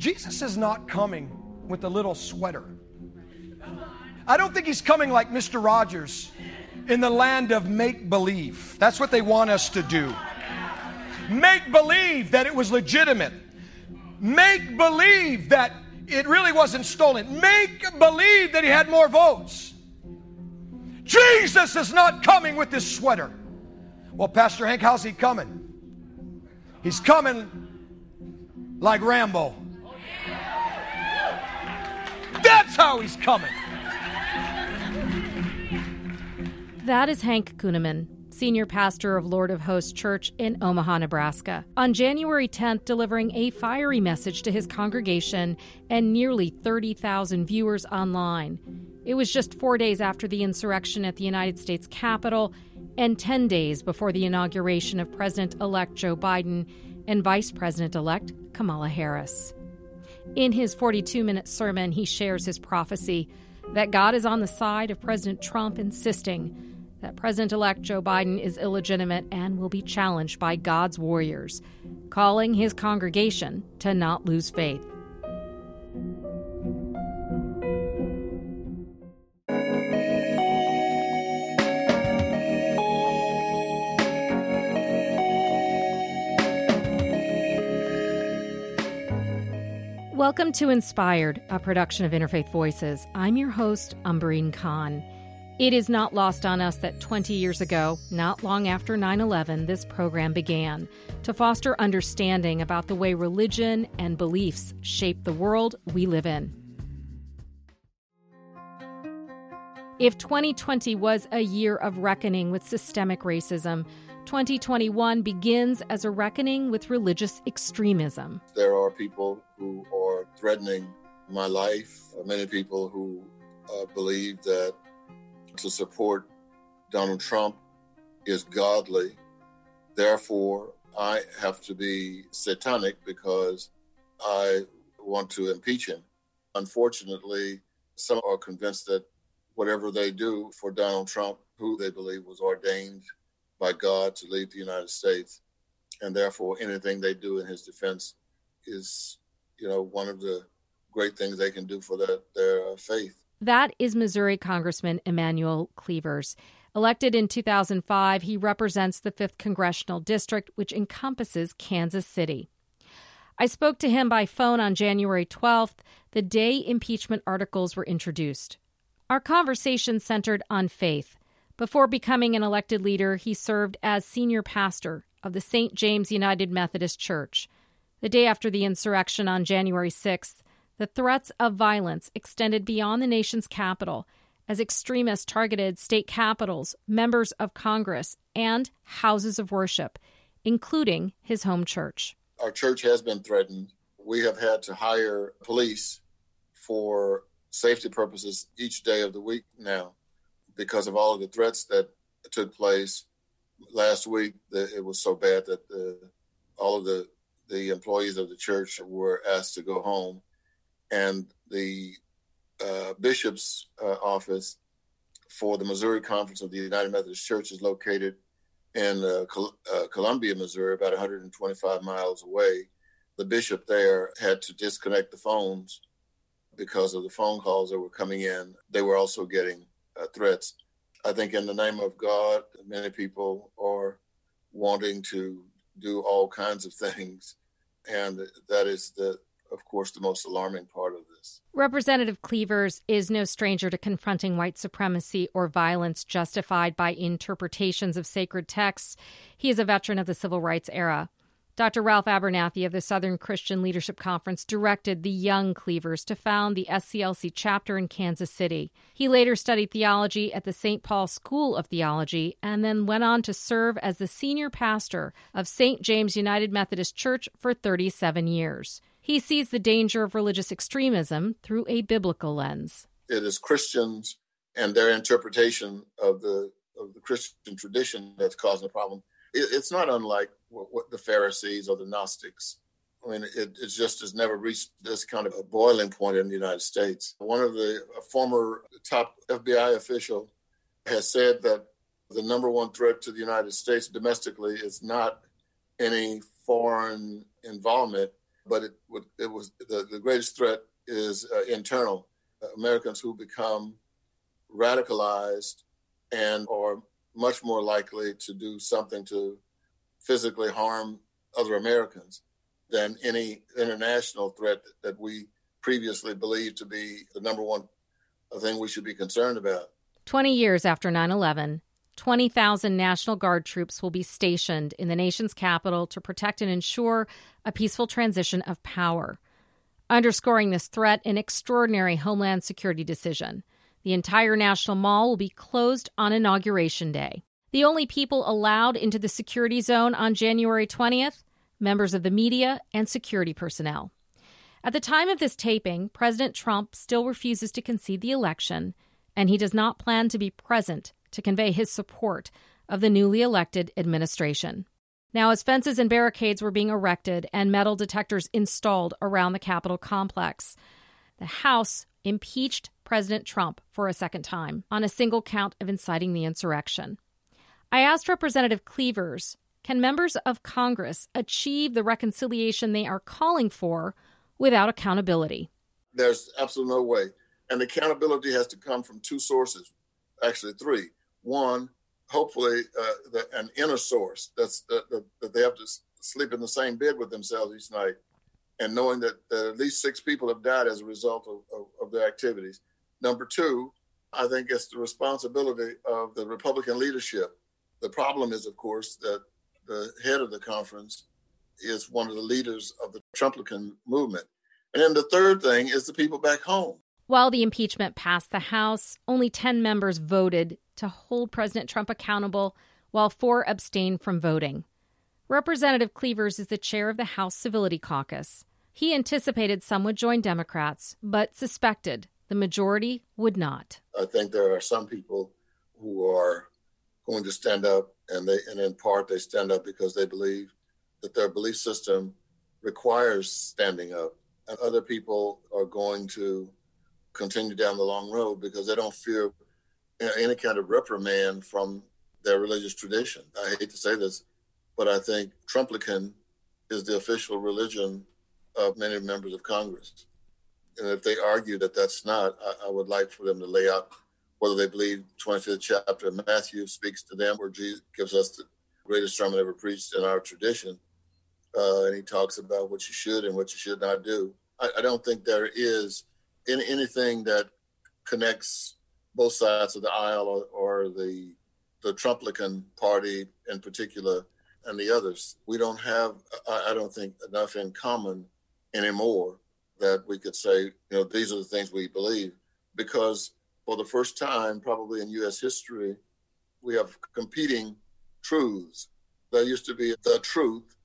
Jesus is not coming with a little sweater. I don't think he's coming like Mr. Rogers in the land of make believe. That's what they want us to do. Make believe that it was legitimate. Make believe that it really wasn't stolen. Make believe that he had more votes. Jesus is not coming with this sweater. Well, Pastor Hank, how's he coming? He's coming like Rambo. That's how he's coming. That is Hank Kunneman, senior pastor of Lord of Hosts Church in Omaha, Nebraska. On January 10th, delivering a fiery message to his congregation and nearly 30,000 viewers online. It was just four days after the insurrection at the United States Capitol and 10 days before the inauguration of President elect Joe Biden and Vice President elect Kamala Harris. In his 42 minute sermon, he shares his prophecy that God is on the side of President Trump, insisting that President elect Joe Biden is illegitimate and will be challenged by God's warriors, calling his congregation to not lose faith. Welcome to Inspired, a production of Interfaith Voices. I'm your host, Umbreen Khan. It is not lost on us that 20 years ago, not long after 9 11, this program began to foster understanding about the way religion and beliefs shape the world we live in. If 2020 was a year of reckoning with systemic racism, 2021 begins as a reckoning with religious extremism. There are people who are threatening my life, many people who uh, believe that to support Donald Trump is godly. Therefore, I have to be satanic because I want to impeach him. Unfortunately, some are convinced that whatever they do for Donald Trump, who they believe was ordained by God to lead the United States, and therefore anything they do in his defense is, you know, one of the great things they can do for their, their uh, faith. That is Missouri Congressman Emanuel Cleavers. Elected in 2005, he represents the 5th Congressional District, which encompasses Kansas City. I spoke to him by phone on January 12th, the day impeachment articles were introduced. Our conversation centered on faith. Before becoming an elected leader, he served as senior pastor of the St. James United Methodist Church. The day after the insurrection on January 6th, the threats of violence extended beyond the nation's capital as extremists targeted state capitals, members of Congress, and houses of worship, including his home church. Our church has been threatened. We have had to hire police for safety purposes each day of the week now because of all of the threats that took place last week. It was so bad that the, all of the, the employees of the church were asked to go home and the uh, bishop's uh, office for the Missouri Conference of the United Methodist Church is located in uh, Col- uh, Columbia, Missouri, about 125 miles away. The bishop there had to disconnect the phones because of the phone calls that were coming in. They were also getting uh, threats. I think, in the name of God, many people are wanting to do all kinds of things, and that is the of course, the most alarming part of this. Representative Cleavers is no stranger to confronting white supremacy or violence justified by interpretations of sacred texts. He is a veteran of the civil rights era. Dr. Ralph Abernathy of the Southern Christian Leadership Conference directed the young Cleavers to found the SCLC chapter in Kansas City. He later studied theology at the St. Paul School of Theology and then went on to serve as the senior pastor of St. James United Methodist Church for 37 years. He sees the danger of religious extremism through a biblical lens. It is Christians and their interpretation of the of the Christian tradition that's causing the problem. It, it's not unlike what, the Pharisees or the Gnostics. I mean, it, it just has never reached this kind of a boiling point in the United States. One of the former top FBI official has said that the number one threat to the United States domestically is not any foreign involvement, but it, it was the, the greatest threat is uh, internal. Americans who become radicalized and are much more likely to do something to physically harm other Americans than any international threat that we previously believed to be the number one thing we should be concerned about. 20 years after 9 11, 20,000 National Guard troops will be stationed in the nation's capital to protect and ensure a peaceful transition of power. Underscoring this threat, an extraordinary Homeland Security decision. The entire National Mall will be closed on Inauguration Day. The only people allowed into the security zone on January 20th members of the media and security personnel. At the time of this taping, President Trump still refuses to concede the election, and he does not plan to be present to convey his support of the newly elected administration. Now, as fences and barricades were being erected and metal detectors installed around the Capitol complex, the House impeached President Trump for a second time on a single count of inciting the insurrection. I asked Representative Cleavers can members of Congress achieve the reconciliation they are calling for without accountability? There's absolutely no way. And accountability has to come from two sources, actually, three. One, hopefully, uh, the, an inner source that's that, that they have to sleep in the same bed with themselves each night and knowing that, that at least six people have died as a result of, of, of, their activities. Number two, I think it's the responsibility of the Republican leadership. The problem is, of course, that the head of the conference, is one of the leaders of the Trumplican movement. And then the third thing is the people back home. While the impeachment passed the House, only 10 members voted to hold President Trump accountable, while four abstained from voting. Representative Cleavers is the chair of the House Civility Caucus. He anticipated some would join Democrats, but suspected the majority would not. I think there are some people who are going to stand up, and they and in part they stand up because they believe that their belief system requires standing up, and other people are going to continue down the long road because they don't fear any kind of reprimand from their religious tradition. I hate to say this, but I think Trumplican is the official religion of many members of Congress. And if they argue that that's not, I, I would like for them to lay out whether they believe 25th chapter of Matthew speaks to them, where Jesus gives us the greatest sermon ever preached in our tradition. Uh, and he talks about what you should and what you should not do. I, I don't think there is in, anything that connects both sides of the aisle or, or the the Trumplican party in particular and the others. We don't have, I, I don't think, enough in common anymore that we could say, you know, these are the things we believe because for the first time, probably in U.S. history, we have competing truths. There used to be the truth,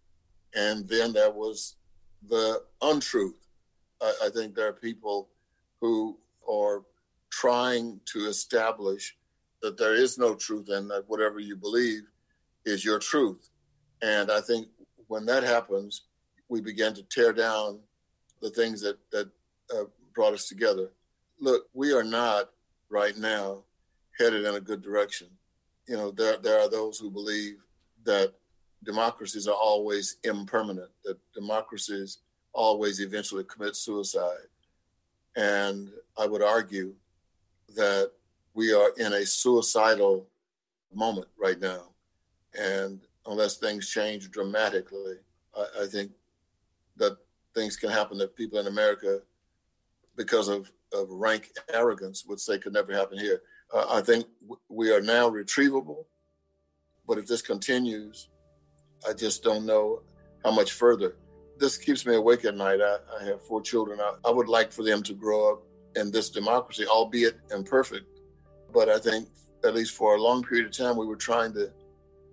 and then there was the untruth. I, I think there are people who are trying to establish that there is no truth and that whatever you believe is your truth. And I think when that happens, we begin to tear down the things that that uh, brought us together. Look, we are not right now headed in a good direction. You know, there there are those who believe that democracies are always impermanent, that democracies always eventually commit suicide. And I would argue that we are in a suicidal moment right now. And unless things change dramatically, I, I think that things can happen that people in America, because of of rank arrogance would say could never happen here. Uh, I think w- we are now retrievable, but if this continues, I just don't know how much further. This keeps me awake at night. I, I have four children. I, I would like for them to grow up in this democracy, albeit imperfect. But I think, at least for a long period of time, we were trying to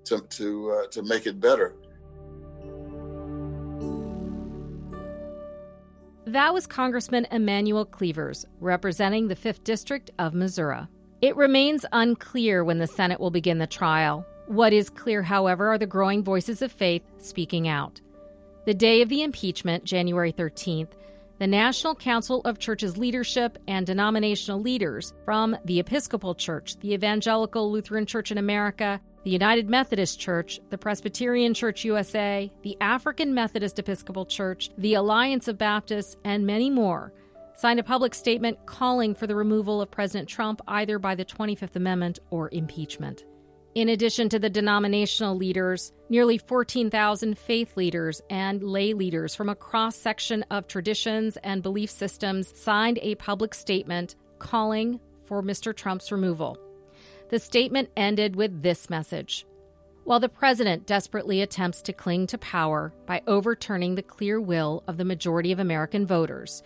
to to, uh, to make it better. That was Congressman Emanuel Cleavers, representing the 5th District of Missouri. It remains unclear when the Senate will begin the trial. What is clear, however, are the growing voices of faith speaking out. The day of the impeachment, January 13th, the National Council of Churches leadership and denominational leaders from the Episcopal Church, the Evangelical Lutheran Church in America, the United Methodist Church, the Presbyterian Church USA, the African Methodist Episcopal Church, the Alliance of Baptists, and many more signed a public statement calling for the removal of President Trump either by the 25th Amendment or impeachment. In addition to the denominational leaders, nearly 14,000 faith leaders and lay leaders from a cross section of traditions and belief systems signed a public statement calling for Mr. Trump's removal. The statement ended with this message While the president desperately attempts to cling to power by overturning the clear will of the majority of American voters,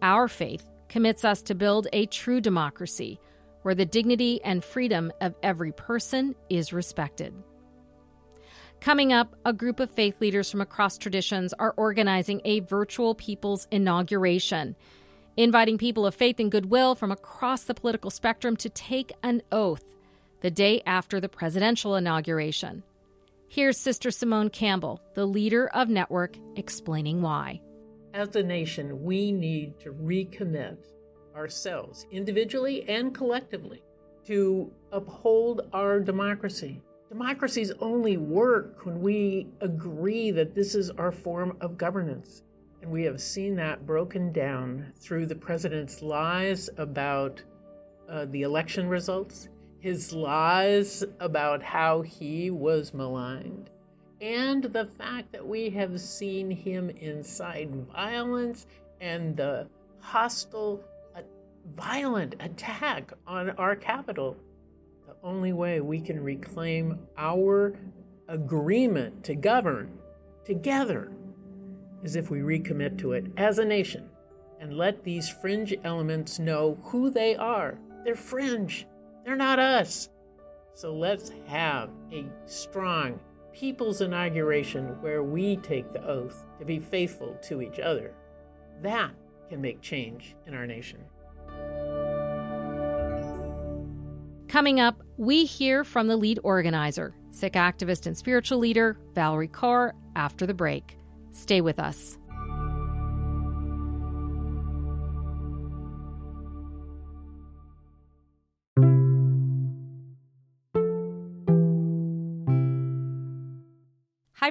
our faith commits us to build a true democracy where the dignity and freedom of every person is respected. Coming up, a group of faith leaders from across traditions are organizing a virtual people's inauguration, inviting people of faith and goodwill from across the political spectrum to take an oath the day after the presidential inauguration. Here's Sister Simone Campbell, the leader of Network, explaining why. As a nation, we need to recommit ourselves, individually and collectively, to uphold our democracy. Democracies only work when we agree that this is our form of governance. And we have seen that broken down through the president's lies about uh, the election results, his lies about how he was maligned, and the fact that we have seen him incite violence and the hostile uh, violent attack on our capital. The only way we can reclaim our agreement to govern together is if we recommit to it as a nation and let these fringe elements know who they are. They're fringe, they're not us. So let's have a strong people's inauguration where we take the oath to be faithful to each other. That can make change in our nation. Coming up, we hear from the lead organizer, Sikh activist and spiritual leader Valerie Kaur, after the break. Stay with us.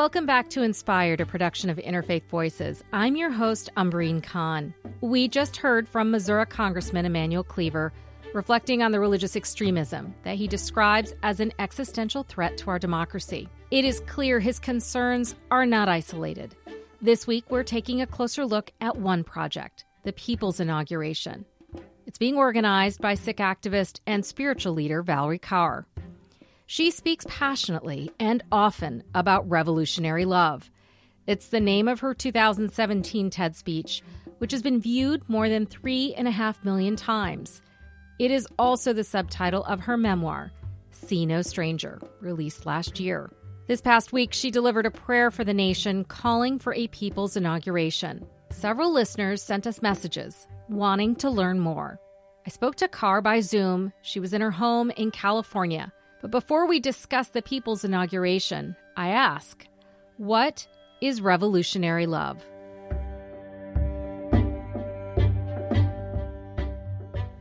Welcome back to Inspired, a production of Interfaith Voices. I'm your host, Umbreen Khan. We just heard from Missouri Congressman Emanuel Cleaver reflecting on the religious extremism that he describes as an existential threat to our democracy. It is clear his concerns are not isolated. This week, we're taking a closer look at one project the People's Inauguration. It's being organized by Sikh activist and spiritual leader Valerie Kaur. She speaks passionately and often about revolutionary love. It's the name of her 2017 TED speech, which has been viewed more than three and a half million times. It is also the subtitle of her memoir, See No Stranger, released last year. This past week, she delivered a prayer for the nation calling for a people's inauguration. Several listeners sent us messages wanting to learn more. I spoke to Kaur by Zoom. She was in her home in California. But before we discuss the people's inauguration, I ask, what is revolutionary love?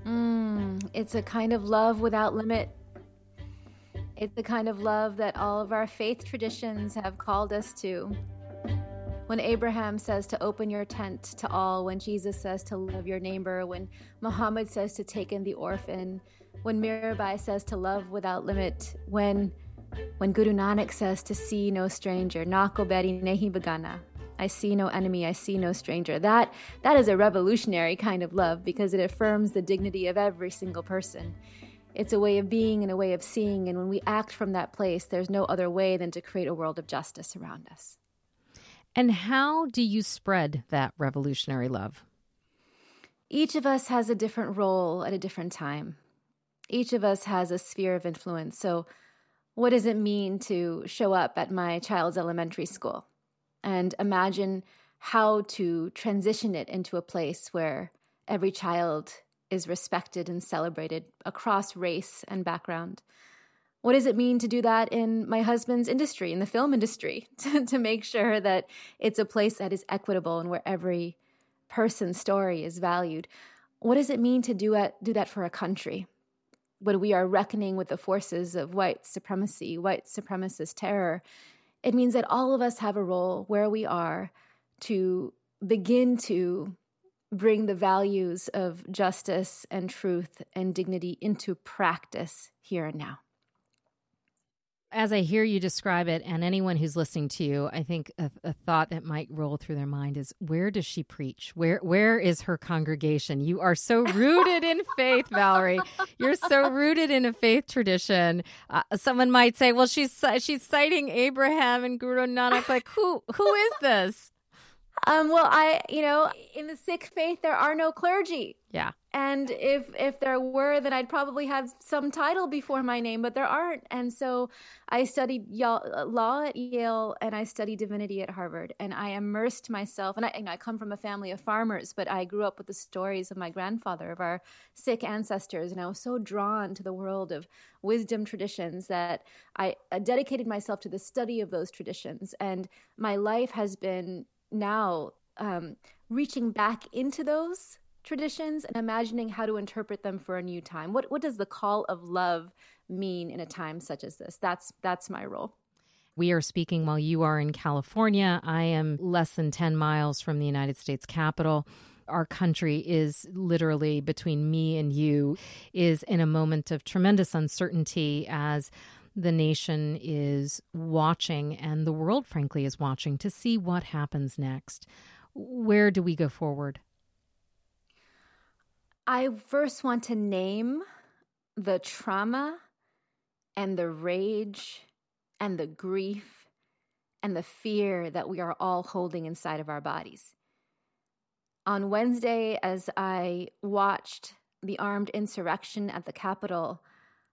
Mm, it's a kind of love without limit. It's the kind of love that all of our faith traditions have called us to. When Abraham says to open your tent to all, when Jesus says to love your neighbor, when Muhammad says to take in the orphan, when Mirabai says to love without limit, when when Guru Nanak says to see no stranger, Nakoberi nehi bagana, I see no enemy, I see no stranger. That that is a revolutionary kind of love because it affirms the dignity of every single person. It's a way of being and a way of seeing, and when we act from that place, there's no other way than to create a world of justice around us. And how do you spread that revolutionary love? Each of us has a different role at a different time. Each of us has a sphere of influence. So, what does it mean to show up at my child's elementary school and imagine how to transition it into a place where every child is respected and celebrated across race and background? What does it mean to do that in my husband's industry, in the film industry, to, to make sure that it's a place that is equitable and where every person's story is valued? What does it mean to do, do that for a country? When we are reckoning with the forces of white supremacy, white supremacist terror, it means that all of us have a role where we are to begin to bring the values of justice and truth and dignity into practice here and now. As I hear you describe it, and anyone who's listening to you, I think a, a, thought that might roll through their mind is, where does she preach? Where where is her congregation? You are so rooted in faith, Valerie. You're so rooted in a faith tradition. Uh, someone might say, well, she's she's citing Abraham and Guru Nanak. Like, who who is this? Um, well, I, you know, in the Sikh faith, there are no clergy. Yeah. And if if there were, then I'd probably have some title before my name, but there aren't. And so I studied law at Yale and I studied divinity at Harvard. And I immersed myself. And I, you know, I come from a family of farmers, but I grew up with the stories of my grandfather, of our Sikh ancestors. And I was so drawn to the world of wisdom traditions that I dedicated myself to the study of those traditions. And my life has been now um, reaching back into those traditions and imagining how to interpret them for a new time. What what does the call of love mean in a time such as this? That's that's my role. We are speaking while you are in California. I am less than 10 miles from the United States Capitol. Our country is literally between me and you is in a moment of tremendous uncertainty as the nation is watching and the world, frankly, is watching to see what happens next. Where do we go forward? I first want to name the trauma and the rage and the grief and the fear that we are all holding inside of our bodies. On Wednesday, as I watched the armed insurrection at the Capitol,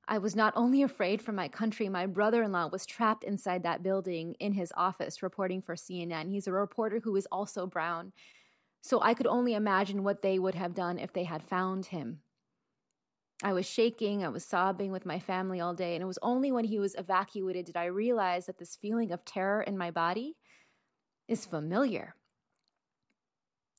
I was not only afraid for my country, my brother in law was trapped inside that building in his office reporting for CNN. He's a reporter who is also brown. So I could only imagine what they would have done if they had found him. I was shaking, I was sobbing with my family all day, and it was only when he was evacuated did I realize that this feeling of terror in my body is familiar.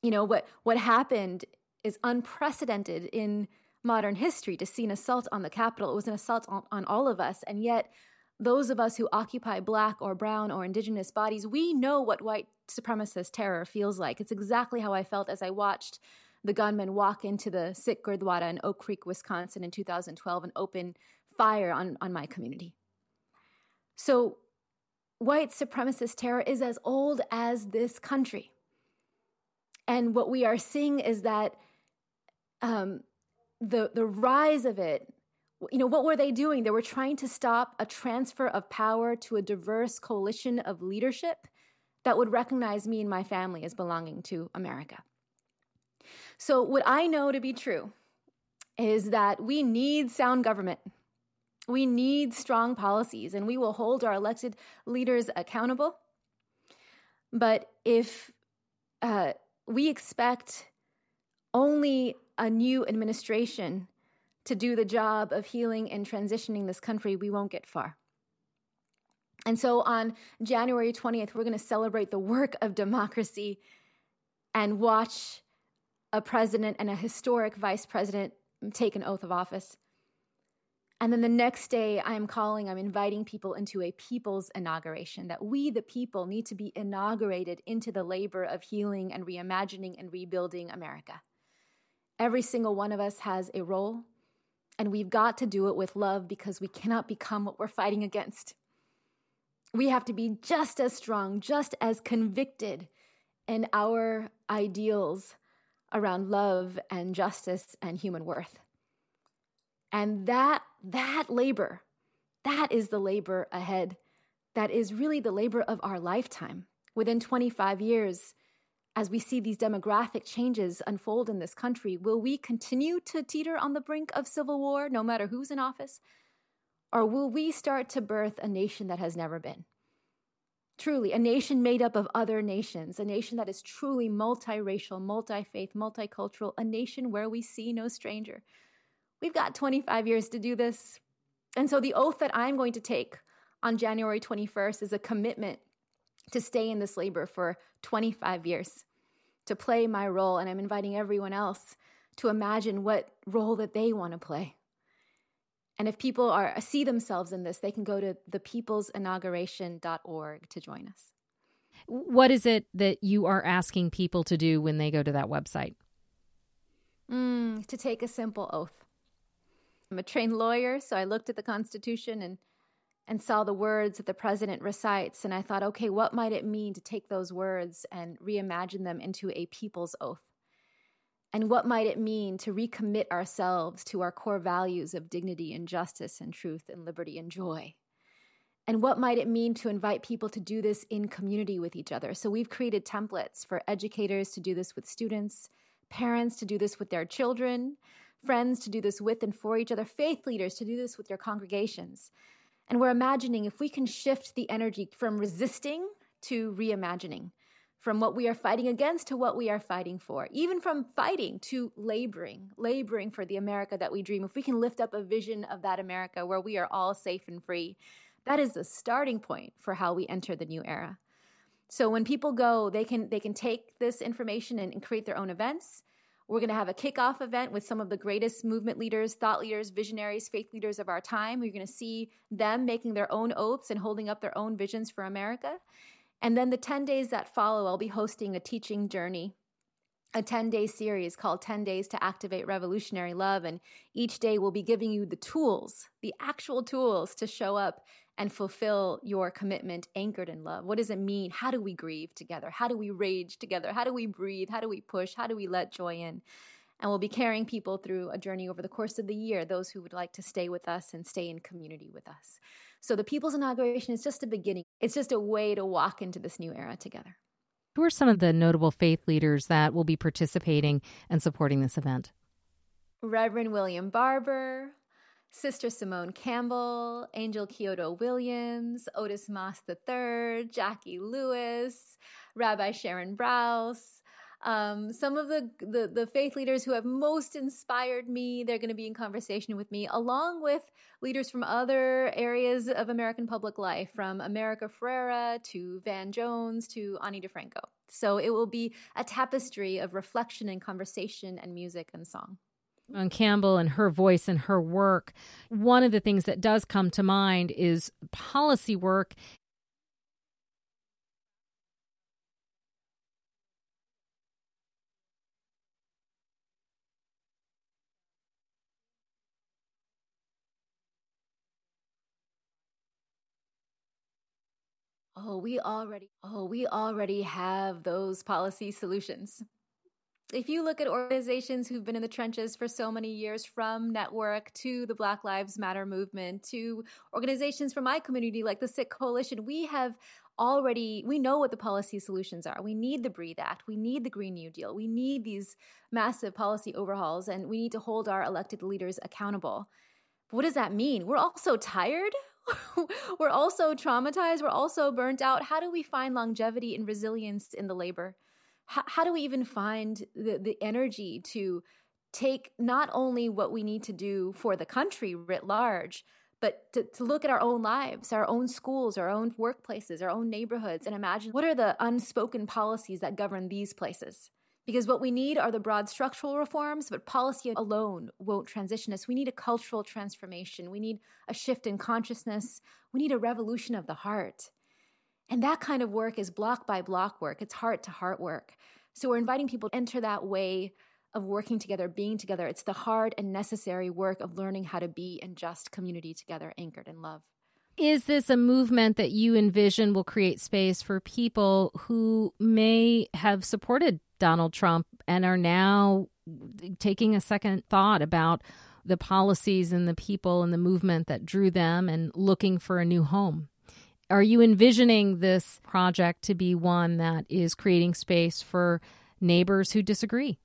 You know, what, what happened is unprecedented in modern history to see an assault on the Capitol. It was an assault on, on all of us. And yet, those of us who occupy black or brown or indigenous bodies, we know what white supremacist terror feels like. It's exactly how I felt as I watched the gunmen walk into the Sikh Gurdwara in Oak Creek, Wisconsin in 2012 and open fire on, on my community. So, white supremacist terror is as old as this country. And what we are seeing is that um, the, the rise of it, you know, what were they doing? They were trying to stop a transfer of power to a diverse coalition of leadership that would recognize me and my family as belonging to America. So, what I know to be true is that we need sound government. We need strong policies, and we will hold our elected leaders accountable. But if uh, we expect only a new administration to do the job of healing and transitioning this country, we won't get far. And so on January 20th, we're going to celebrate the work of democracy and watch a president and a historic vice president take an oath of office. And then the next day, I'm calling, I'm inviting people into a people's inauguration, that we, the people, need to be inaugurated into the labor of healing and reimagining and rebuilding America. Every single one of us has a role, and we've got to do it with love because we cannot become what we're fighting against. We have to be just as strong, just as convicted in our ideals around love and justice and human worth. And that that labor, that is the labor ahead. That is really the labor of our lifetime. Within 25 years, as we see these demographic changes unfold in this country, will we continue to teeter on the brink of civil war no matter who's in office? Or will we start to birth a nation that has never been? Truly, a nation made up of other nations, a nation that is truly multiracial, multi faith, multicultural, a nation where we see no stranger. We've got 25 years to do this. And so the oath that I'm going to take on January 21st is a commitment to stay in this labor for 25 years, to play my role. And I'm inviting everyone else to imagine what role that they want to play. And if people are see themselves in this, they can go to thepeoplesinauguration.org to join us. What is it that you are asking people to do when they go to that website? Mm, to take a simple oath. I'm a trained lawyer, so I looked at the Constitution and and saw the words that the president recites, and I thought, okay, what might it mean to take those words and reimagine them into a people's oath? And what might it mean to recommit ourselves to our core values of dignity and justice and truth and liberty and joy? And what might it mean to invite people to do this in community with each other? So we've created templates for educators to do this with students, parents to do this with their children, friends to do this with and for each other, faith leaders to do this with their congregations. And we're imagining if we can shift the energy from resisting to reimagining from what we are fighting against to what we are fighting for, even from fighting to laboring, laboring for the America that we dream. If we can lift up a vision of that America where we are all safe and free, that is the starting point for how we enter the new era. So when people go, they can they can take this information and, and create their own events. We're going to have a kickoff event with some of the greatest movement leaders, thought leaders, visionaries, faith leaders of our time. You're going to see them making their own oaths and holding up their own visions for America. And then the 10 days that follow, I'll be hosting a teaching journey, a 10 day series called 10 Days to Activate Revolutionary Love. And each day we'll be giving you the tools, the actual tools to show up and fulfill your commitment anchored in love. What does it mean? How do we grieve together? How do we rage together? How do we breathe? How do we push? How do we let joy in? And we'll be carrying people through a journey over the course of the year, those who would like to stay with us and stay in community with us. So the People's Inauguration is just a beginning, it's just a way to walk into this new era together. Who are some of the notable faith leaders that will be participating and supporting this event? Reverend William Barber, Sister Simone Campbell, Angel Kyodo Williams, Otis Moss III, Jacqui Lewis, Rabbi Sharon Brous, um, some of the, the, the faith leaders who have most inspired me, they're going to be in conversation with me, along with leaders from other areas of American public life, from America Ferrera to Van Jones to Ani DiFranco. So it will be a tapestry of reflection and conversation and music and song on Campbell and her voice and her work, one of the things that does come to mind is policy work Oh, we already oh, we already have those policy solutions. If you look at organizations who've been in the trenches for so many years, from Network to the Black Lives Matter movement to organizations from my community like the Sikh Coalition, we have already we know what the policy solutions are. We need the Breathe Act, we need the Green New Deal, we need these massive policy overhauls, and we need to hold our elected leaders accountable. What does that mean? We're all so tired. we're also traumatized. We're also burnt out. How do we find longevity and resilience in the labor? How, how do we even find the, the energy to take not only what we need to do for the country writ large, but to, to look at our own lives, our own schools, our own workplaces, our own neighborhoods, and imagine what are the unspoken policies that govern these places? Because what we need are the broad structural reforms, but policy alone won't transition us. We need a cultural transformation. We need a shift in consciousness. We need a revolution of the heart. And that kind of work is block by block work, it's heart to heart work. So we're inviting people to enter that way of working together, being together. It's the hard and necessary work of learning how to be in just community together, anchored in love. Is this a movement that you envision will create space for people who may have supported Donald Trump and are now taking a second thought about the policies and the people and the movement that drew them and looking for a new home? Are you envisioning this project to be one that is creating space for neighbors who disagree?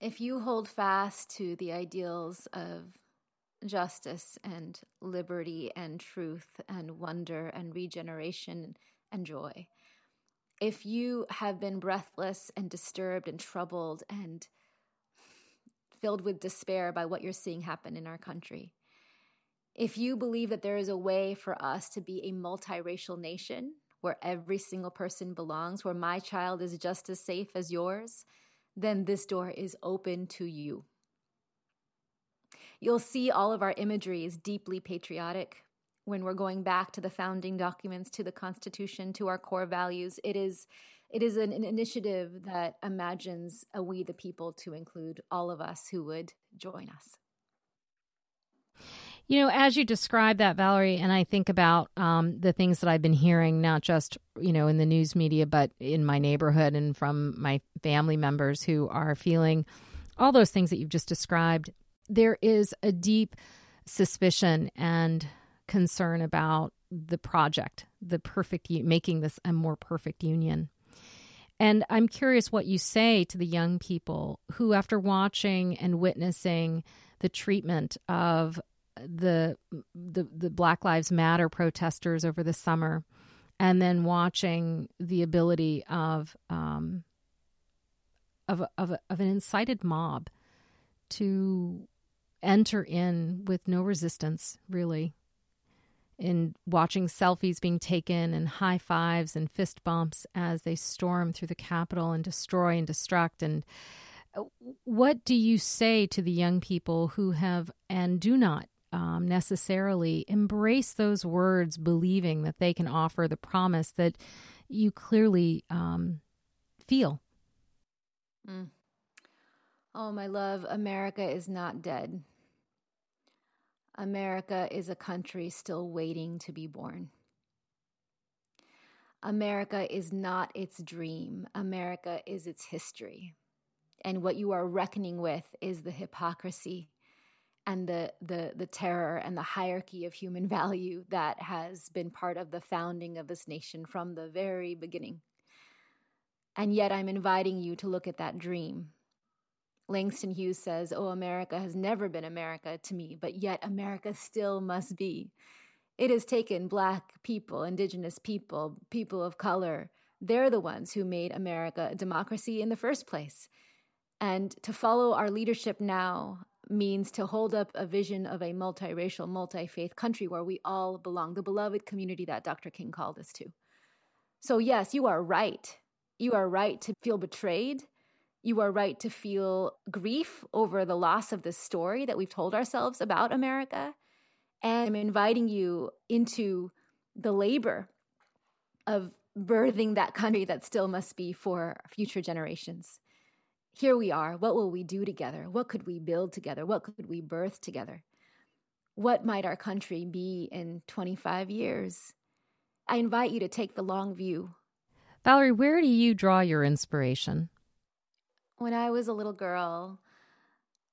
If you hold fast to the ideals of justice and liberty and truth and wonder and regeneration and joy, if you have been breathless and disturbed and troubled and filled with despair by what you're seeing happen in our country, if you believe that there is a way for us to be a multiracial nation where every single person belongs, where my child is just as safe as yours, then this door is open to you. You'll see all of our imagery is deeply patriotic. When we're going back to the founding documents, to the Constitution, to our core values, it is it is an, an initiative that imagines a we the people to include all of us who would join us. You know, as you describe that, Valerie, and I think about um, the things that I've been hearing, not just, you know, in the news media, but in my neighborhood and from my family members who are feeling all those things that you've just described, there is a deep suspicion and concern about the project, the perfect, making this a more perfect union. And I'm curious what you say to the young people who, after watching and witnessing the treatment of the the the Black Lives Matter protesters over the summer, and then watching the ability of um, of of of an incited mob to enter in with no resistance, really. In watching selfies being taken and high fives and fist bumps as they storm through the Capitol and destroy and destruct and uh, what do you say to the young people who have and do not um, necessarily embrace those words, believing that they can offer the promise that you clearly um, feel. Mm. Oh, my love, America is not dead. America is a country still waiting to be born. America is not its dream. America is its history. And what you are reckoning with is the hypocrisy and the, the, the terror and the hierarchy of human value that has been part of the founding of this nation from the very beginning. And yet, I'm inviting you to look at that dream. Langston Hughes says, Oh, America has never been America to me, but yet America still must be. It has taken Black people, Indigenous people, people of color. They're the ones who made America a democracy in the first place. And to follow our leadership now means to hold up a vision of a multiracial, multi faith country where we all belong, the beloved community that Dr. King called us to. So, yes, you are right. You are right to feel betrayed. You are right to feel grief over the loss of this story that we've told ourselves about America. And I'm inviting you into the labor of birthing that country that still must be for future generations here we are. What will we do together? What could we build together? What could we birth together? What might our country be in 25 years? I invite you to take the long view. Valerie, where do you draw your inspiration? When I was a little girl,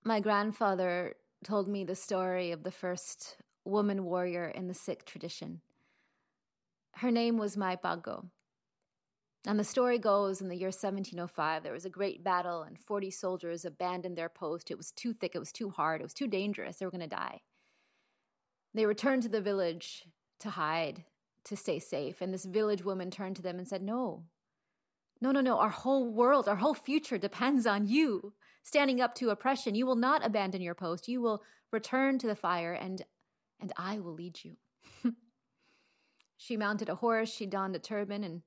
my grandfather told me the story of the first woman warrior in the Sikh tradition. Her name was Mai Bhago. And the story goes in the year 1705, there was a great battle, and 40 soldiers abandoned their post. It was too thick, it was too hard, it was too dangerous. They were going to die. They returned to the village to hide, to stay safe. And this village woman turned to them and said, No, No, no, no. Our whole world, our whole future depends on you standing up to oppression. You will not abandon your post. You will return to the fire and and I will lead you. she mounted a horse, she donned a turban and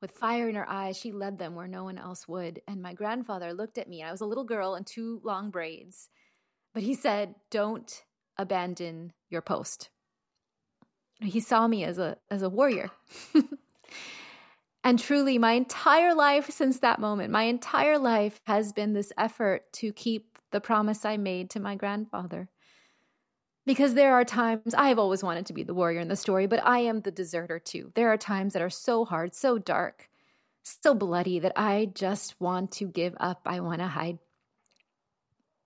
with fire in her eyes, she led them where no one else would. And my grandfather looked at me. I was a little girl in two long braids. But he said, "Don't abandon your post." He saw me as a as a warrior. And truly, my entire life since that moment, my entire life has been this effort to keep the promise I made to my grandfather. Because there are times I've always wanted to be the warrior in the story, but I am the deserter too. There are times that are so hard, so dark, so bloody that I just want to give up. I want to hide.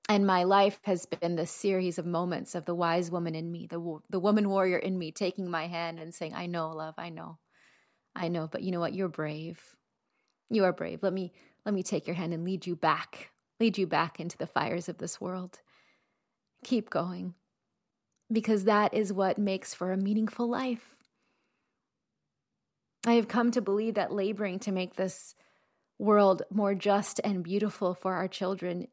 And my life has been this series of moments of the wise woman in me, the, the woman warrior in me, taking my hand and saying, I know, love, I know. I know, but you know what? You're brave. You are brave. Let me let me take your hand and lead you back. Lead you back into the fires of this world. Keep going. Because that is what makes for a meaningful life. I have come to believe that laboring to make this world more just and beautiful for our children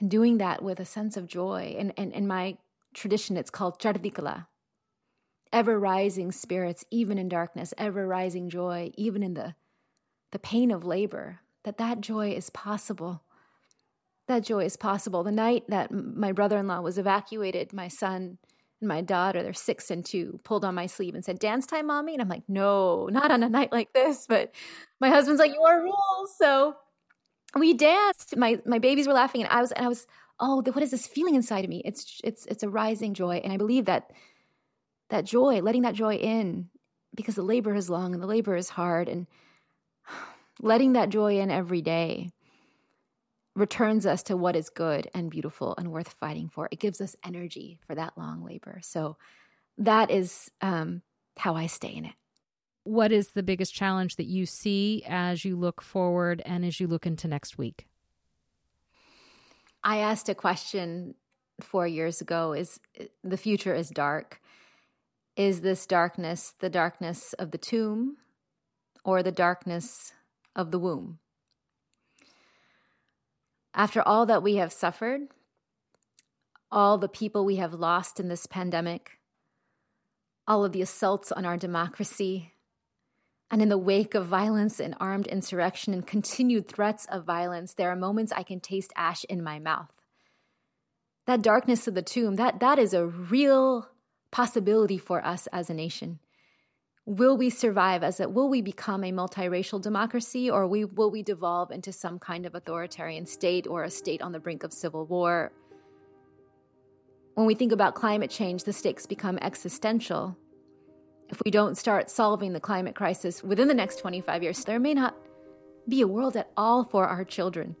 and doing that with a sense of joy. And, in my tradition, it's called Chardikala, ever rising spirits, even in darkness, ever rising joy, even in the, the pain of labor, that that joy is possible. That joy is possible. The night that my brother in law was evacuated, my son and my daughter, they're six and two, pulled on my sleeve and said, Dance time, mommy? And I'm like, No, not on a night like this. But my husband's like, Your rules. So we danced. My my babies were laughing, and I was and I was, oh, what is this feeling inside of me? It's it's it's a rising joy. And I believe that that joy, letting that joy in because the labor is long and the labor is hard and letting that joy in every day returns us to what is good and beautiful and worth fighting for. It gives us energy for that long labor. So that is um, how I stay in it. What is the biggest challenge that you see as you look forward and as you look into next week? I asked a question four years ago is the future is dark is this darkness the darkness of the tomb or the darkness of the womb? After all that we have suffered, all the people we have lost in this pandemic, all of the assaults on our democracy, and in the wake of violence and armed insurrection and continued threats of violence, there are moments I can taste ash in my mouth. That darkness of the tomb, that, that is a real possibility for us as a nation. Will we survive as a will we become a multiracial democracy or we, will we devolve into some kind of authoritarian state or a state on the brink of civil war? When we think about climate change, the stakes become existential. If we don't start solving the climate crisis within the next 25 years, there may not be a world at all for our children.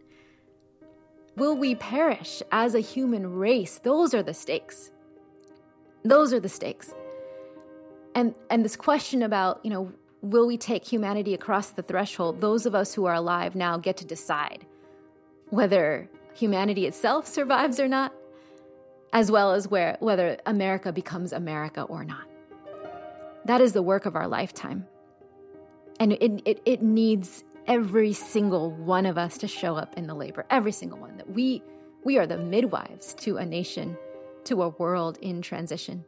Will we perish as a human race? Those are the stakes. Those are the stakes. And and this question about, you know, will we take humanity across the threshold? Those of us who are alive now get to decide whether humanity itself survives or not, as well as where whether America becomes America or not. That is the work of our lifetime. And it, it, it needs every single one of us to show up in the labor, every single one. That we we are the midwives to a nation to a world in transition.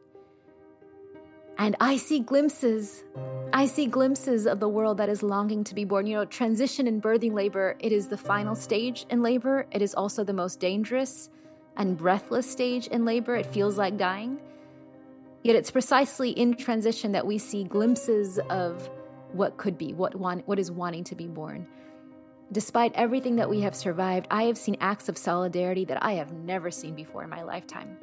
And I see glimpses. I see glimpses of the world that is longing to be born. You know, transition and birthing labor, it is the final stage in labor. It is also the most dangerous and breathless stage in labor. It feels like dying. Yet it's precisely in transition that we see glimpses of what could be, what, want, what is wanting to be born. Despite everything that we have survived, I have seen acts of solidarity that I have never seen before in my lifetime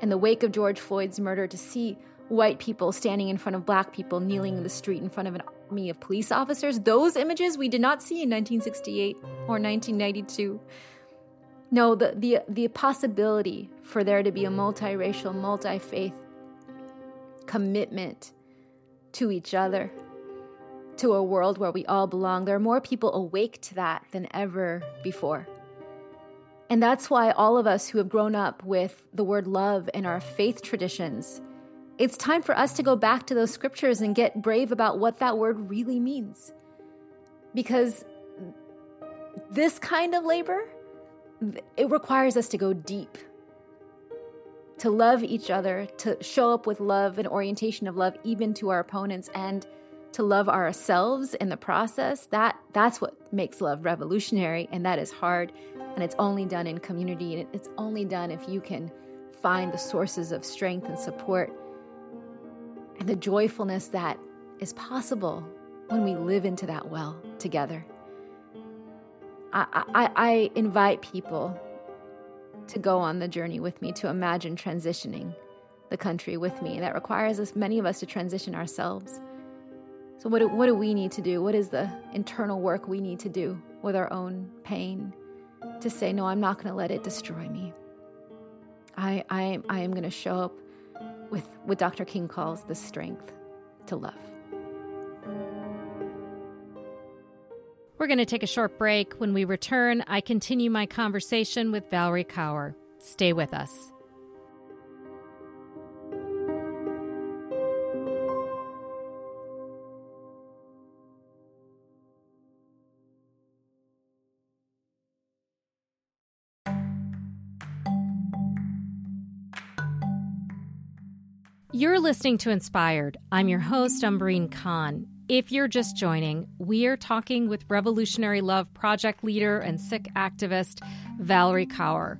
in the wake of George Floyd's murder to see white people standing in front of black people kneeling in the street in front of an army of police officers, those images we did not see in 1968 or 1992. No, the, the, the possibility for there to be a multiracial, multi faith commitment to each other, to a world where we all belong. There are more people awake to that than ever before. And that's why all of us who have grown up with the word love in our faith traditions, it's time for us to go back to those scriptures and get brave about what that word really means. Because this kind of labor, it requires us to go deep, to love each other, to show up with love and orientation of love, even to our opponents, and to love ourselves in the process. That that's what makes love revolutionary, and that is hard, and it's only done in community, and it's only done if you can find the sources of strength and support and the joyfulness that is possible when we live into that well together. I, I, I invite people to go on the journey with me, to imagine transitioning the country with me. That requires us, many of us, to transition ourselves. So, what do, what do we need to do? What is the internal work we need to do with our own pain to say, no, I'm not going to let it destroy me? I, I, I am going to show up with what Dr. King calls the strength to love. We're going to take a short break. When we return, I continue my conversation with Valerie Kaur. Stay with us. You're listening to Inspired. I'm your host, Umbreen Khan. If you're just joining, we are talking with Revolutionary Love project leader and Sikh activist Valerie Kaur.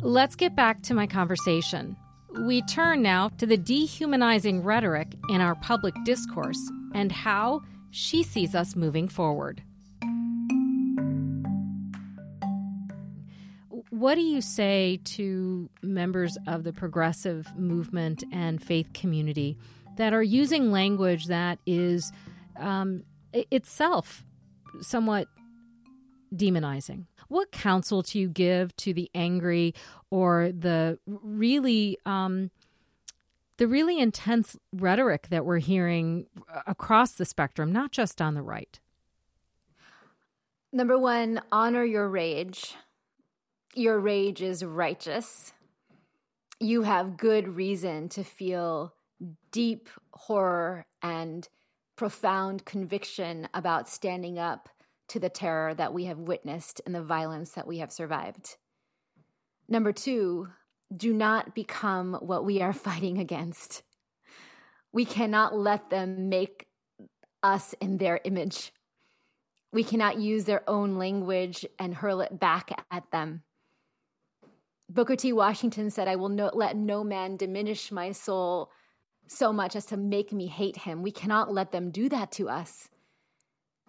Let's get back to my conversation. We turn now to the dehumanizing rhetoric in our public discourse and how she sees us moving forward. What do you say to members of the progressive movement and faith community that are using language that is um, itself somewhat demonizing? What counsel do you give to the angry or the really um, the really intense rhetoric that we're hearing across the spectrum, not just on the right? Number one, honor your rage your rage is righteous. You have good reason to feel deep horror and profound conviction about standing up to the terror that we have witnessed and the violence that we have survived. Number two, do not become what we are fighting against. We cannot let them make us in their image. We cannot use their own language and hurl it back at them. Booker T. Washington said, I will no, let no man diminish my soul so much as to make me hate him. We cannot let them do that to us.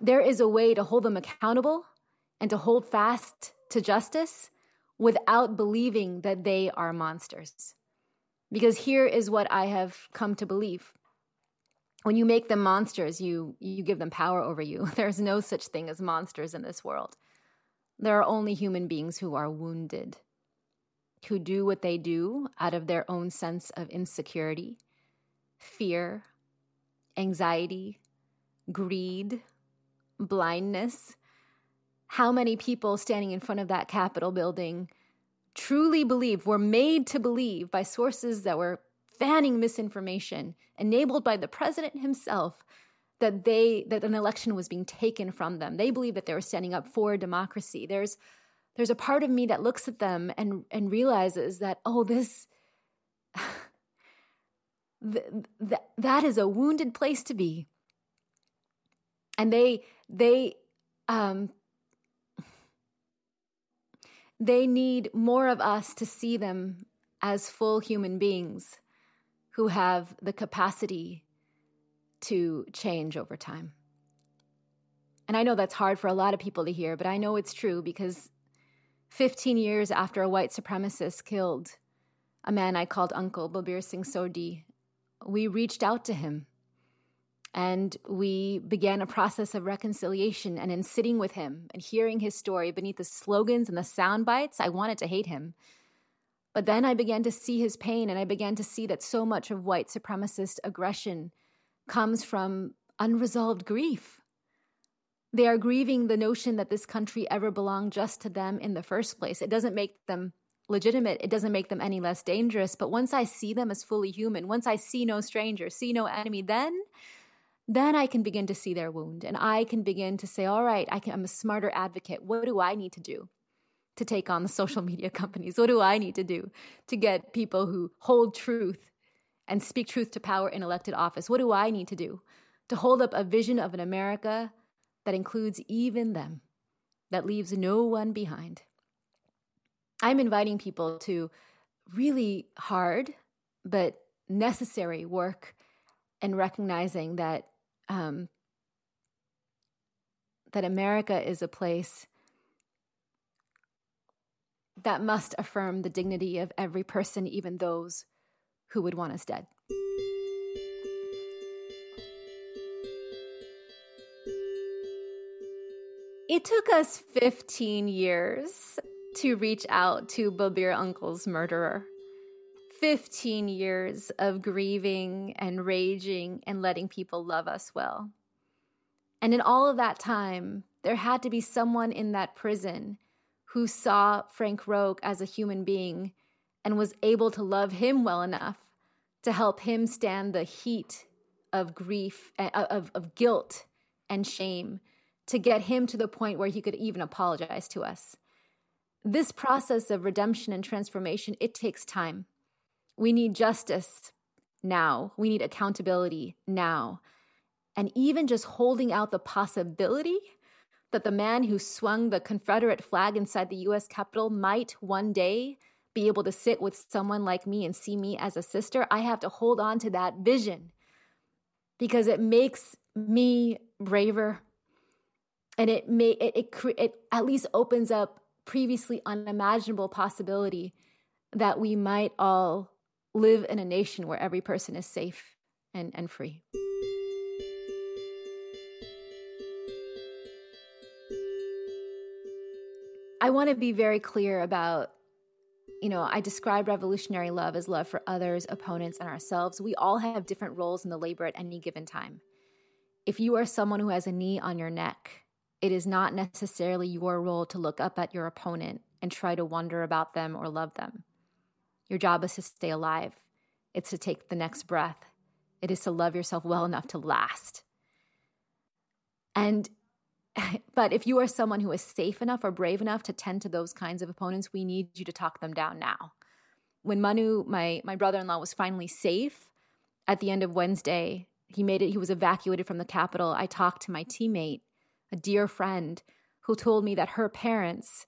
There is a way to hold them accountable and to hold fast to justice without believing that they are monsters. Because here is what I have come to believe. When you make them monsters, you, you give them power over you. There's no such thing as monsters in this world. There are only human beings who are wounded who do what they do out of their own sense of insecurity, fear, anxiety, greed, blindness. How many people standing in front of that Capitol building truly believe, were made to believe by sources that were fanning misinformation, enabled by the president himself, that they that an election was being taken from them. They believe that they were standing up for democracy. There's there's a part of me that looks at them and and realizes that oh this th- th- that is a wounded place to be and they they um they need more of us to see them as full human beings who have the capacity to change over time. And I know that's hard for a lot of people to hear, but I know it's true because 15 years after a white supremacist killed a man I called Uncle, Balbir Singh Sodhi, we reached out to him and we began a process of reconciliation. And in sitting with him and hearing his story beneath the slogans and the sound bites, I wanted to hate him. But then I began to see his pain, and I began to see that so much of white supremacist aggression comes from unresolved grief. They are grieving the notion that this country ever belonged just to them in the first place. It doesn't make them legitimate, it doesn't make them any less dangerous. But once I see them as fully human, once I see no stranger, see no enemy, then then I can begin to see their wound and I can begin to say, all right, I can, I'm a smarter advocate. What do I need to do to take on the social media companies? What do I need to do to get people who hold truth and speak truth to power in elected office? What do I need to do to hold up a vision of an America that includes even them, that leaves no one behind? I'm inviting people to really hard but necessary work and recognizing that um, that America is a place that must affirm the dignity of every person, even those who would want us dead. It took us 15 years to reach out to Balbir Uncle's murderer. 15 years of grieving and raging and letting people love us well. And in all of that time, there had to be someone in that prison who saw Frank Roque as a human being and was able to love him well enough to help him stand the heat of grief, uh, of, of guilt and shame, to get him to the point where he could even apologize to us. This process of redemption and transformation, it takes time. We need justice now. We need accountability now. And even just holding out the possibility that the man who swung the Confederate flag inside the US Capitol might one day be able to sit with someone like me and see me as a sister, I have to hold on to that vision because it makes me braver and it may it, it, it at least opens up previously unimaginable possibility that we might all live in a nation where every person is safe and, and free. I want to be very clear about, you know, I describe revolutionary love as love for others, opponents, and ourselves. We all have different roles in the labor at any given time. If you are someone who has a knee on your neck, it is not necessarily your role to look up at your opponent and try to wonder about them or love them. Your job is to stay alive, it's to take the next breath, it is to love yourself well enough to last. And but if you are someone who is safe enough or brave enough to tend to those kinds of opponents, we need you to talk them down now. When Manu, my my brother-in-law, was finally safe at the end of Wednesday, he made it. He was evacuated from the Capitol. I talked to my teammate, a dear friend, who told me that her parents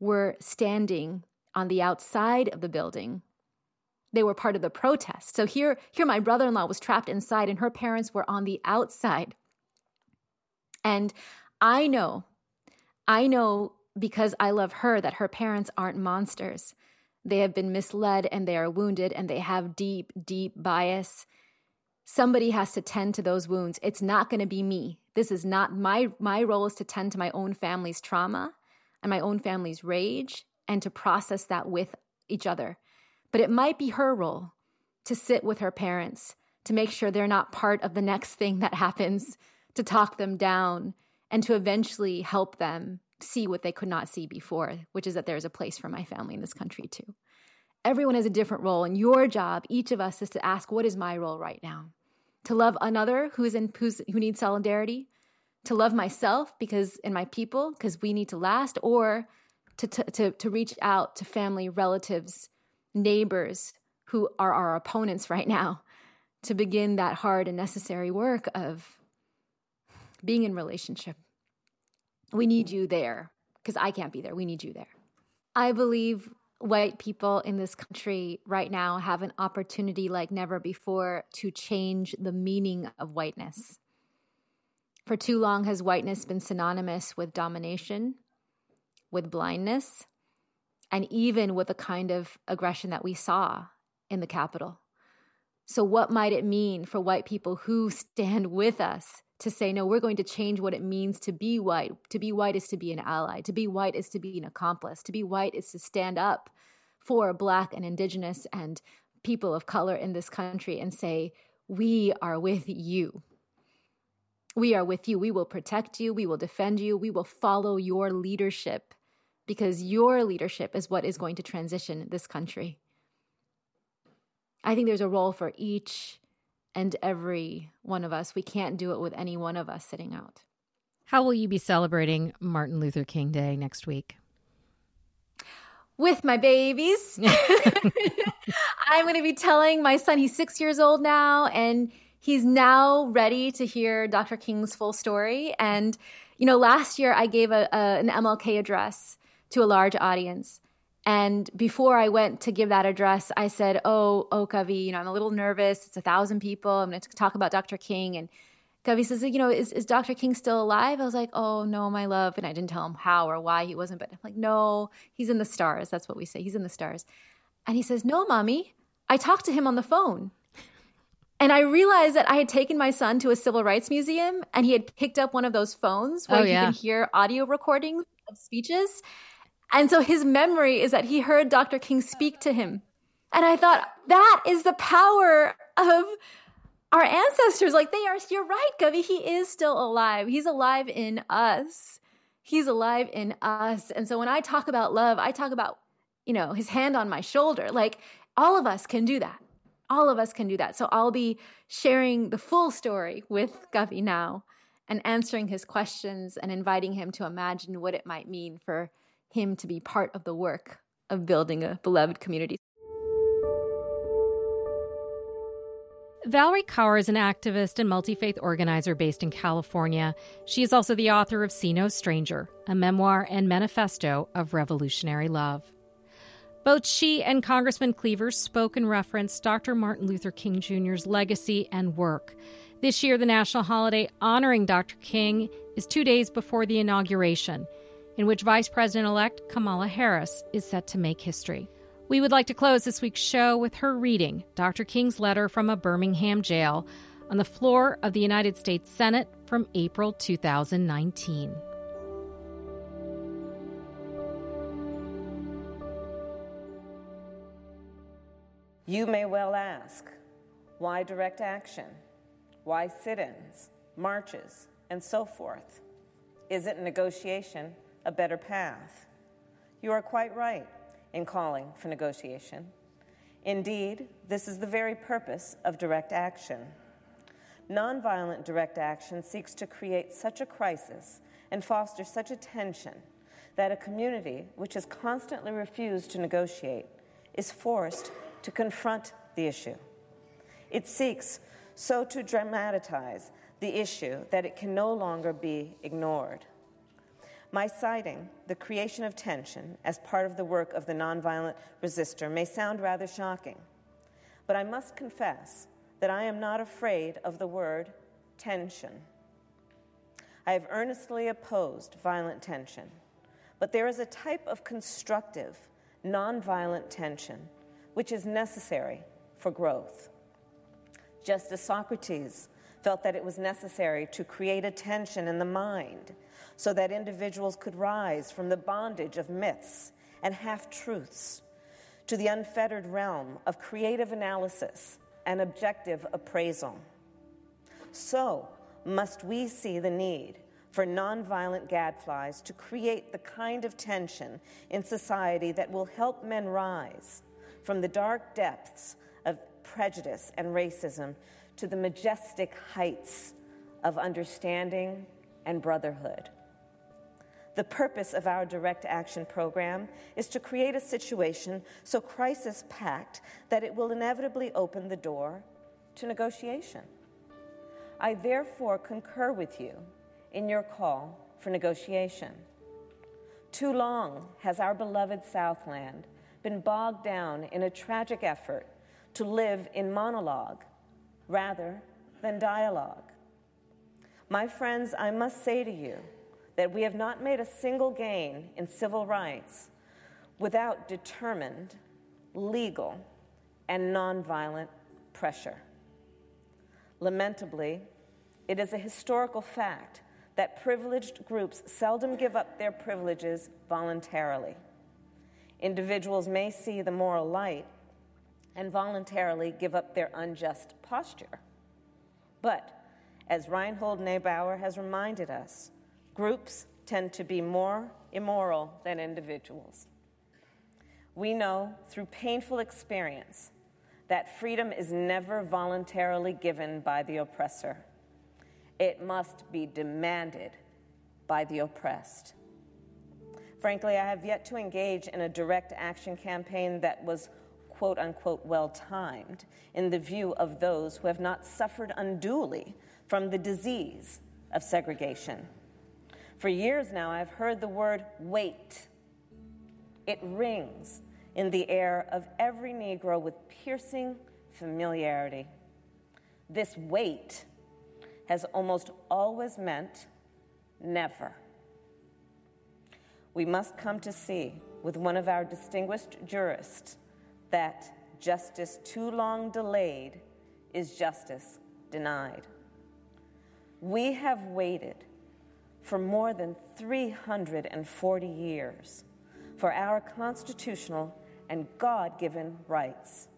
were standing on the outside of the building. They were part of the protest. So here, here my brother-in-law was trapped inside and her parents were on the outside. And I know, I know because I love her that her parents aren't monsters. They have been misled and they are wounded and they have deep, deep bias. Somebody has to tend to those wounds. It's not going to be me. This is not my my role is to tend to my own family's trauma and my own family's rage and to process that with each other. But it might be her role to sit with her parents, to make sure they're not part of the next thing that happens, to talk them down, and to eventually help them see what they could not see before, which is that there's a place for my family in this country too. Everyone has a different role, and your job, each of us, is to ask, what is my role right now? To love another who's in who's, who needs solidarity, to love myself because and my people because we need to last, or to, to, to reach out to family, relatives, neighbors who are our opponents right now to begin that hard and necessary work of being in relationship. We need you there because I can't be there. We need you there. I believe white people in this country right now have an opportunity like never before to change the meaning of whiteness. For too long has whiteness been synonymous with domination, with blindness, and even with the kind of aggression that we saw in the Capitol. So, what might it mean for white people who stand with us to say, no, we're going to change what it means to be white? To be white is to be an ally. To be white is to be an accomplice. To be white is to stand up for Black and Indigenous and people of color in this country and say, we are with you. We are with you. We will protect you. We will defend you. We will follow your leadership because your leadership is what is going to transition this country. I think there's a role for each and every one of us. We can't do it with any one of us sitting out. How will you be celebrating Martin Luther King Day next week? With my babies. I'm going to be telling my son, he's six years old now, and he's now ready to hear Dr. King's full story. And, you know, last year I gave a, a, an MLK address to a large audience. And before I went to give that address, I said, Oh, oh, Kavi, you know, I'm a little nervous. It's a thousand people. I'm going to talk about Dr. King. And Kavi says, You know, is, is Dr. King still alive? I was like, Oh, no, my love. And I didn't tell him how or why he wasn't, but I'm like, No, he's in the stars. That's what we say. He's in the stars. And he says, No, mommy, I talked to him on the phone. And I realized that I had taken my son to a civil rights museum and he had picked up one of those phones where oh, yeah. you can hear audio recordings of speeches. And so his memory is that he heard Dr. King speak to him. And I thought, that is the power of our ancestors. Like they are, you're right, Kavi. He is still alive. He's alive in us. He's alive in us. And so when I talk about love, I talk about, you know, his hand on my shoulder. Like all of us can do that. All of us can do that. So I'll be sharing the full story with Kavi now and answering his questions and inviting him to imagine what it might mean for him to be part of the work of building a beloved community. Valerie Kaur is an activist and multi faith organizer based in California. She is also the author of See No Stranger, a memoir and manifesto of revolutionary love. Both she and Congressman Cleaver spoke and referenced Dr. Martin Luther King Jr.'s legacy and work. This year, the national holiday honoring Dr. King is two days before the inauguration in which Vice President elect Kamala Harris is set to make history. We would like to close this week's show with her reading Dr. King's letter from a Birmingham jail on the floor of the United States Senate from April 2019. You may well ask why direct action? Why sit ins, marches, and so forth? Is it negotiation a better path. You are quite right in calling for negotiation. Indeed, this is the very purpose of direct action. Nonviolent direct action seeks to create such a crisis and foster such a tension that a community which has constantly refused to negotiate is forced to confront the issue. It seeks so to dramatize the issue that it can no longer be ignored. My citing the creation of tension as part of the work of the nonviolent resistor may sound rather shocking, but I must confess that I am not afraid of the word tension. I have earnestly opposed violent tension, but there is a type of constructive, nonviolent tension which is necessary for growth. Just as Socrates felt that it was necessary to create a tension in the mind so that individuals could rise from the bondage of myths and half truths to the unfettered realm of creative analysis and objective appraisal. So must we see the need for nonviolent gadflies to create the kind of tension in society that will help men rise from the dark depths of prejudice and racism to the majestic heights of understanding and brotherhood. The purpose of our direct action program is to create a situation so crisis packed that it will inevitably open the door to negotiation. I therefore concur with you in your call for negotiation. Too long has our beloved Southland been bogged down in a tragic effort to live in monologue rather than dialogue. My friends, I must say to you, that we have not made a single gain in civil rights without determined, legal, and nonviolent pressure. Lamentably, it is a historical fact that privileged groups seldom give up their privileges voluntarily. Individuals may see the moral light and voluntarily give up their unjust posture. But, as Reinhold Niebuhr has reminded us, Groups tend to be more immoral than individuals. We know through painful experience that freedom is never voluntarily given by the oppressor. It must be demanded by the oppressed. Frankly, I have yet to engage in a direct action campaign that was quote unquote well timed in the view of those who have not suffered unduly from the disease of segregation. For years now, I've heard the word wait. It rings in the air of every Negro with piercing familiarity. This wait has almost always meant never. We must come to see with one of our distinguished jurists that justice too long delayed is justice denied. We have waited for more than 340 years for our constitutional and God given rights.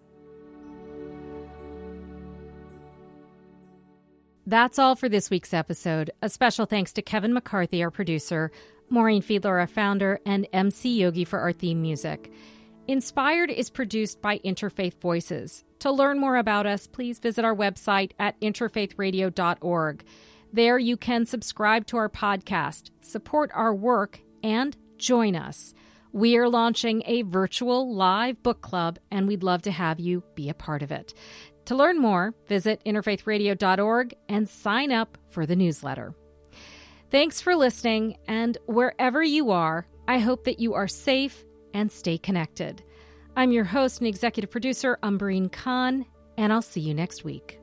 That's all for this week's episode. A special thanks to Kevin McCarthy, our producer, Maureen Fiedler, our founder, and MC Yogi for our theme music. Inspired is produced by Interfaith Voices. To learn more about us, please visit our website at interfaithradio.org. There you can subscribe to our podcast, support our work, and join us. We are launching a virtual live book club, and we'd love to have you be a part of it. To learn more, visit interfaithradio.org and sign up for the newsletter. Thanks for listening, and wherever you are, I hope that you are safe and stay connected. I'm your host and executive producer, Umbreen Khan, and I'll see you next week.